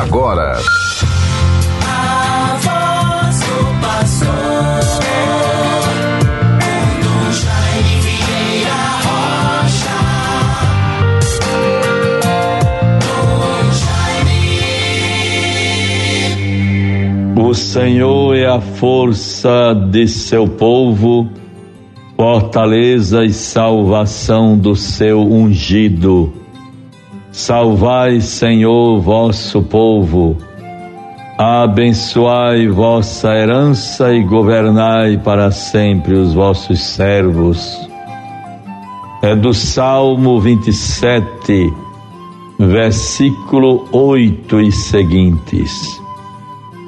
agora. A voz do. O Senhor é a força de seu povo, fortaleza e salvação do seu ungido. Salvai, Senhor, vosso povo. Abençoai vossa herança e governai para sempre os vossos servos. É do Salmo 27, versículo 8 e seguintes.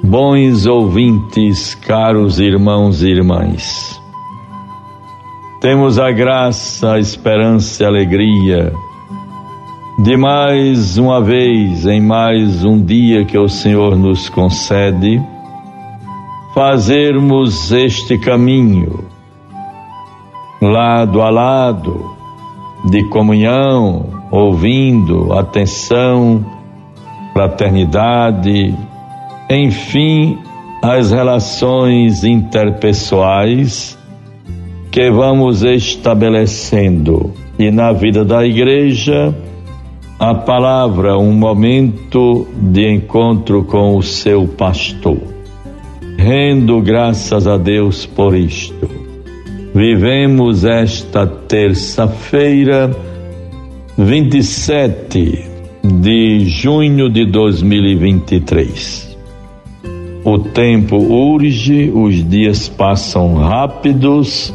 Bons ouvintes, caros irmãos e irmãs, temos a graça, a esperança e a alegria de mais uma vez, em mais um dia que o Senhor nos concede, fazermos este caminho, lado a lado, de comunhão, ouvindo, atenção, fraternidade, enfim, as relações interpessoais que vamos estabelecendo. E na vida da igreja a palavra um momento de encontro com o seu pastor. Rendo graças a Deus por isto. Vivemos esta terça-feira, 27 de junho de 2023. O tempo urge, os dias passam rápidos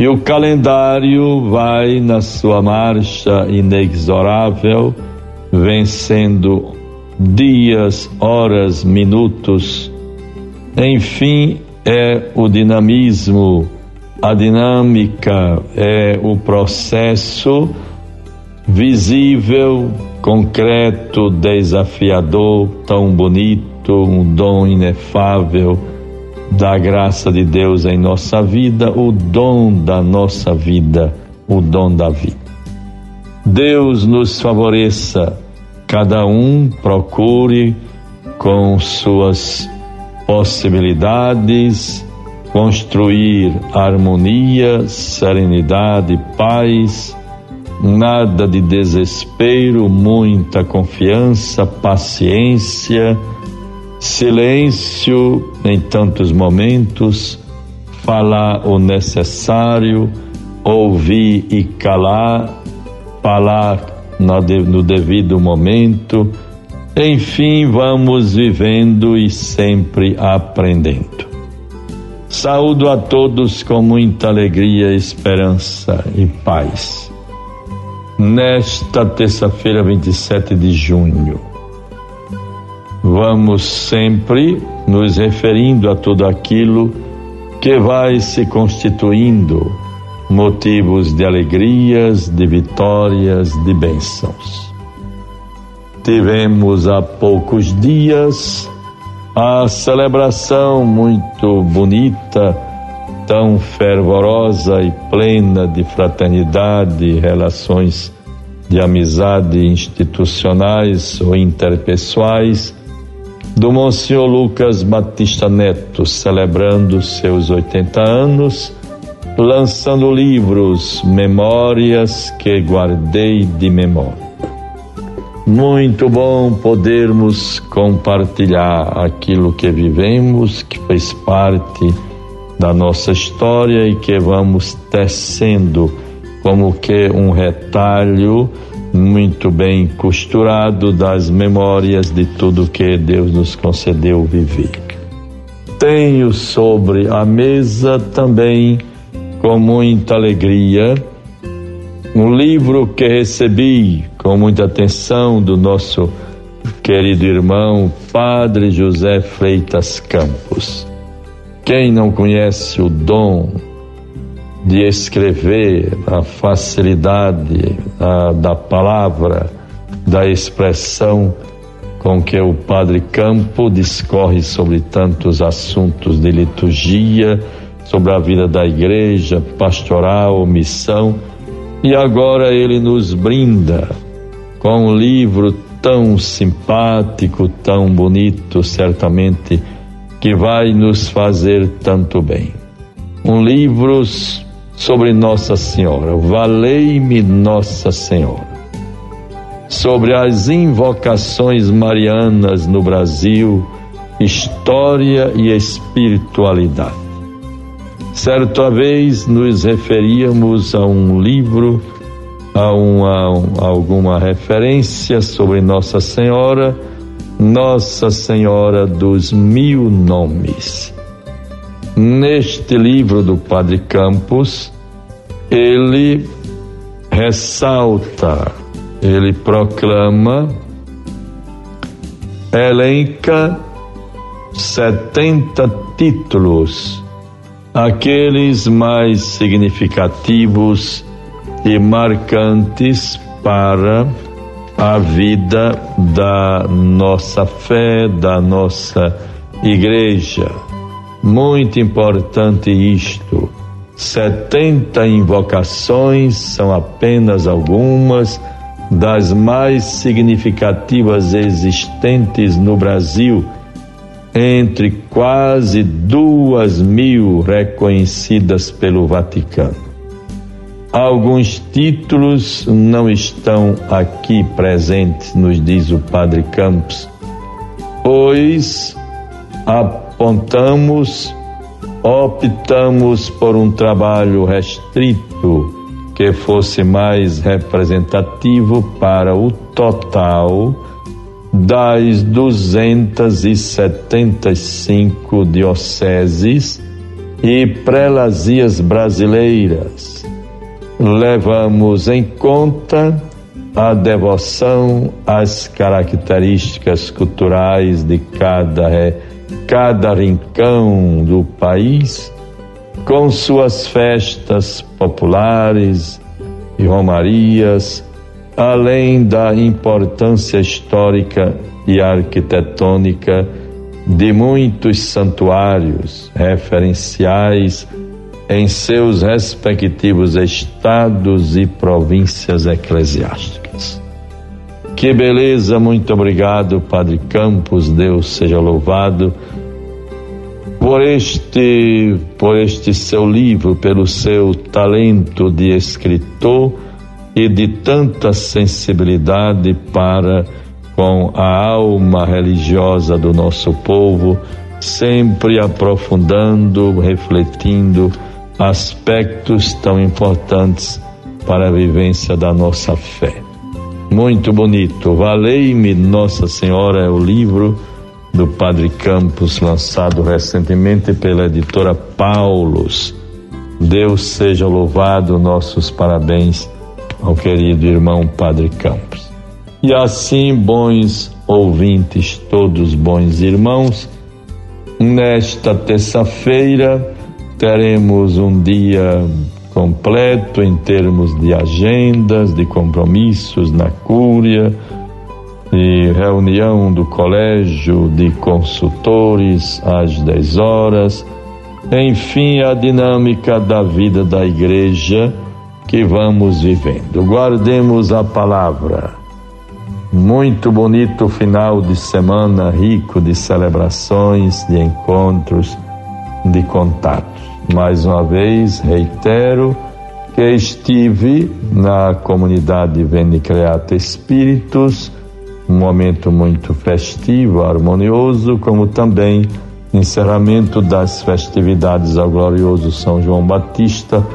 e o calendário vai na sua marcha inexorável, vencendo dias, horas, minutos. Enfim, é o dinamismo, a dinâmica, é o processo visível, concreto, desafiador, tão bonito, um dom inefável da graça de Deus em nossa vida, o dom da nossa vida, o dom da vida. Deus nos favoreça, cada um procure com suas possibilidades construir harmonia, serenidade, paz, nada de desespero, muita confiança, paciência silêncio em tantos momentos, falar o necessário, ouvir e calar, falar no devido momento, enfim, vamos vivendo e sempre aprendendo. Saúdo a todos com muita alegria, esperança e paz. Nesta terça-feira, 27 de junho, vamos sempre nos referindo a tudo aquilo que vai se constituindo motivos de alegrias, de vitórias, de bênçãos. Tivemos há poucos dias a celebração muito bonita, tão fervorosa e plena de fraternidade, relações de amizade institucionais ou interpessoais do Monsenhor Lucas Batista Neto, celebrando seus 80 anos, lançando livros Memórias que Guardei de Memória. Muito bom podermos compartilhar aquilo que vivemos, que fez parte da nossa história e que vamos tecendo como que um retalho muito bem costurado das memórias de tudo que Deus nos concedeu viver. Tenho sobre a mesa também, com muita alegria, um livro que recebi com muita atenção do nosso querido irmão Padre José Freitas Campos. Quem não conhece o dom de escrever, a facilidade a, da palavra, da expressão com que o Padre Campo discorre sobre tantos assuntos de liturgia, sobre a vida da igreja, pastoral, missão, e agora ele nos brinda com um livro tão simpático, tão bonito, certamente, que vai nos fazer tanto bem. Um livro sobre Nossa Senhora, Valei-me Nossa Senhora. Sobre as invocações marianas no Brasil, história e espiritualidade. Certa vez nos referíamos a um livro, a, uma, a alguma referência sobre Nossa Senhora, Nossa Senhora dos Mil Nomes. Neste livro do Padre Campos, ele ressalta, ele proclama, elenca 70 títulos, aqueles mais significativos e marcantes para a vida da nossa fé, da nossa igreja. Muito importante isto. 70 invocações são apenas algumas das mais significativas existentes no Brasil, entre quase duas mil reconhecidas pelo Vaticano. Alguns títulos não estão aqui presentes, nos diz o Padre Campos, pois a apontamos, optamos por um trabalho restrito que fosse mais representativo para o total das 275 dioceses e prelazias brasileiras. Levamos em conta a devoção às características culturais de cada região cada rincão do país, com suas festas populares e romarias, além da importância histórica e arquitetônica de muitos santuários referenciais em seus respectivos estados e províncias eclesiásticas. Que beleza, muito obrigado, Padre Campos, Deus seja louvado por este, por este seu livro, pelo seu talento de escritor e de tanta sensibilidade para com a alma religiosa do nosso povo, sempre aprofundando, refletindo aspectos tão importantes para a vivência da nossa fé. Muito bonito. Valei-me Nossa Senhora é o livro do Padre Campos, lançado recentemente pela editora Paulos. Deus seja louvado, nossos parabéns ao querido irmão Padre Campos. E assim, bons ouvintes, todos bons irmãos, nesta terça-feira teremos um dia completo em termos de agendas, de compromissos na Cúria e reunião do colégio de consultores às 10 horas. Enfim, a dinâmica da vida da igreja que vamos vivendo. Guardemos a palavra. Muito bonito final de semana, rico de celebrações, de encontros, de contatos. Mais uma vez, reitero que estive na comunidade Vende Creata Espíritos um momento muito festivo, harmonioso, como também encerramento das festividades ao glorioso São João Batista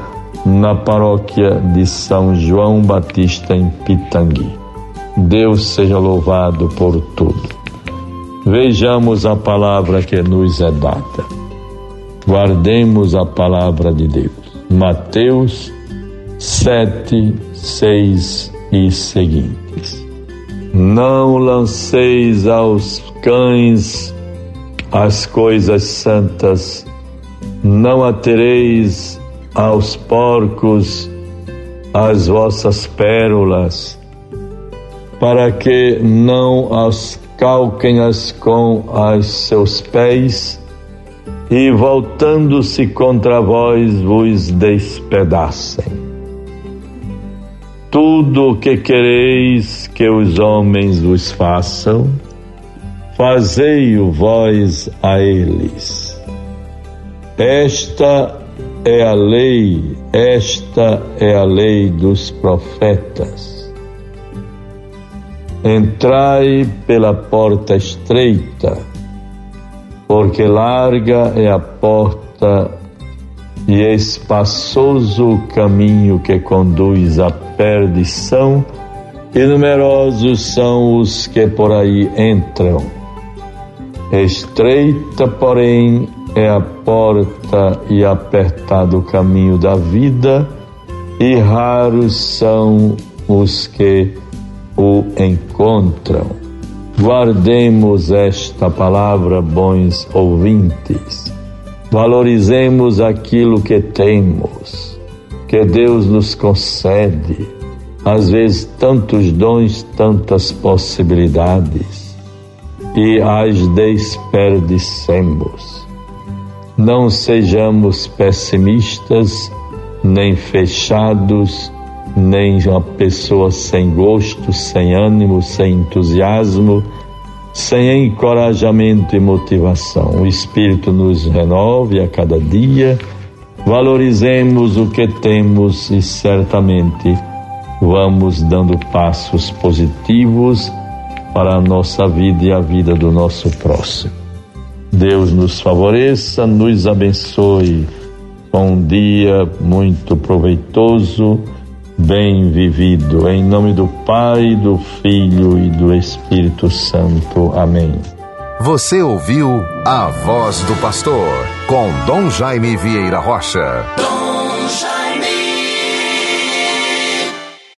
na paróquia de São João Batista em Pitangui. Deus seja louvado por tudo. Vejamos a palavra que nos é dada. Guardemos a palavra de Deus. Mateus 7, 6 e seguintes. Não lanceis aos cães as coisas santas, não atereis aos porcos as vossas pérolas, para que não as calquem-as com os seus pés e voltando-se contra vós vos despedacem. Tudo o que quereis que os homens vos façam, fazei-o vós a eles. Esta é a lei, esta é a lei dos profetas. Entrai pela porta estreita, porque larga é a porta e espaçoso o caminho que conduz à perdição, e numerosos são os que por aí entram. Estreita, porém, é a porta e apertado o caminho da vida, e raros são os que o encontram. Guardemos esta palavra, bons ouvintes Valorizemos aquilo que temos, que Deus nos concede. Às vezes, tantos dons, tantas possibilidades, e as desperdicemos. Não sejamos pessimistas, nem fechados, nem uma pessoa sem gosto, sem ânimo, sem entusiasmo sem encorajamento e motivação. O Espírito nos renove a cada dia, valorizemos o que temos e certamente vamos dando passos positivos para a nossa vida e a vida do nosso próximo. Deus nos favoreça, nos abençoe um dia muito proveitoso bem vivido. Em nome do Pai, do Filho e do Espírito Santo. Amém. Você ouviu a voz do pastor com Dom Jaime Vieira Rocha.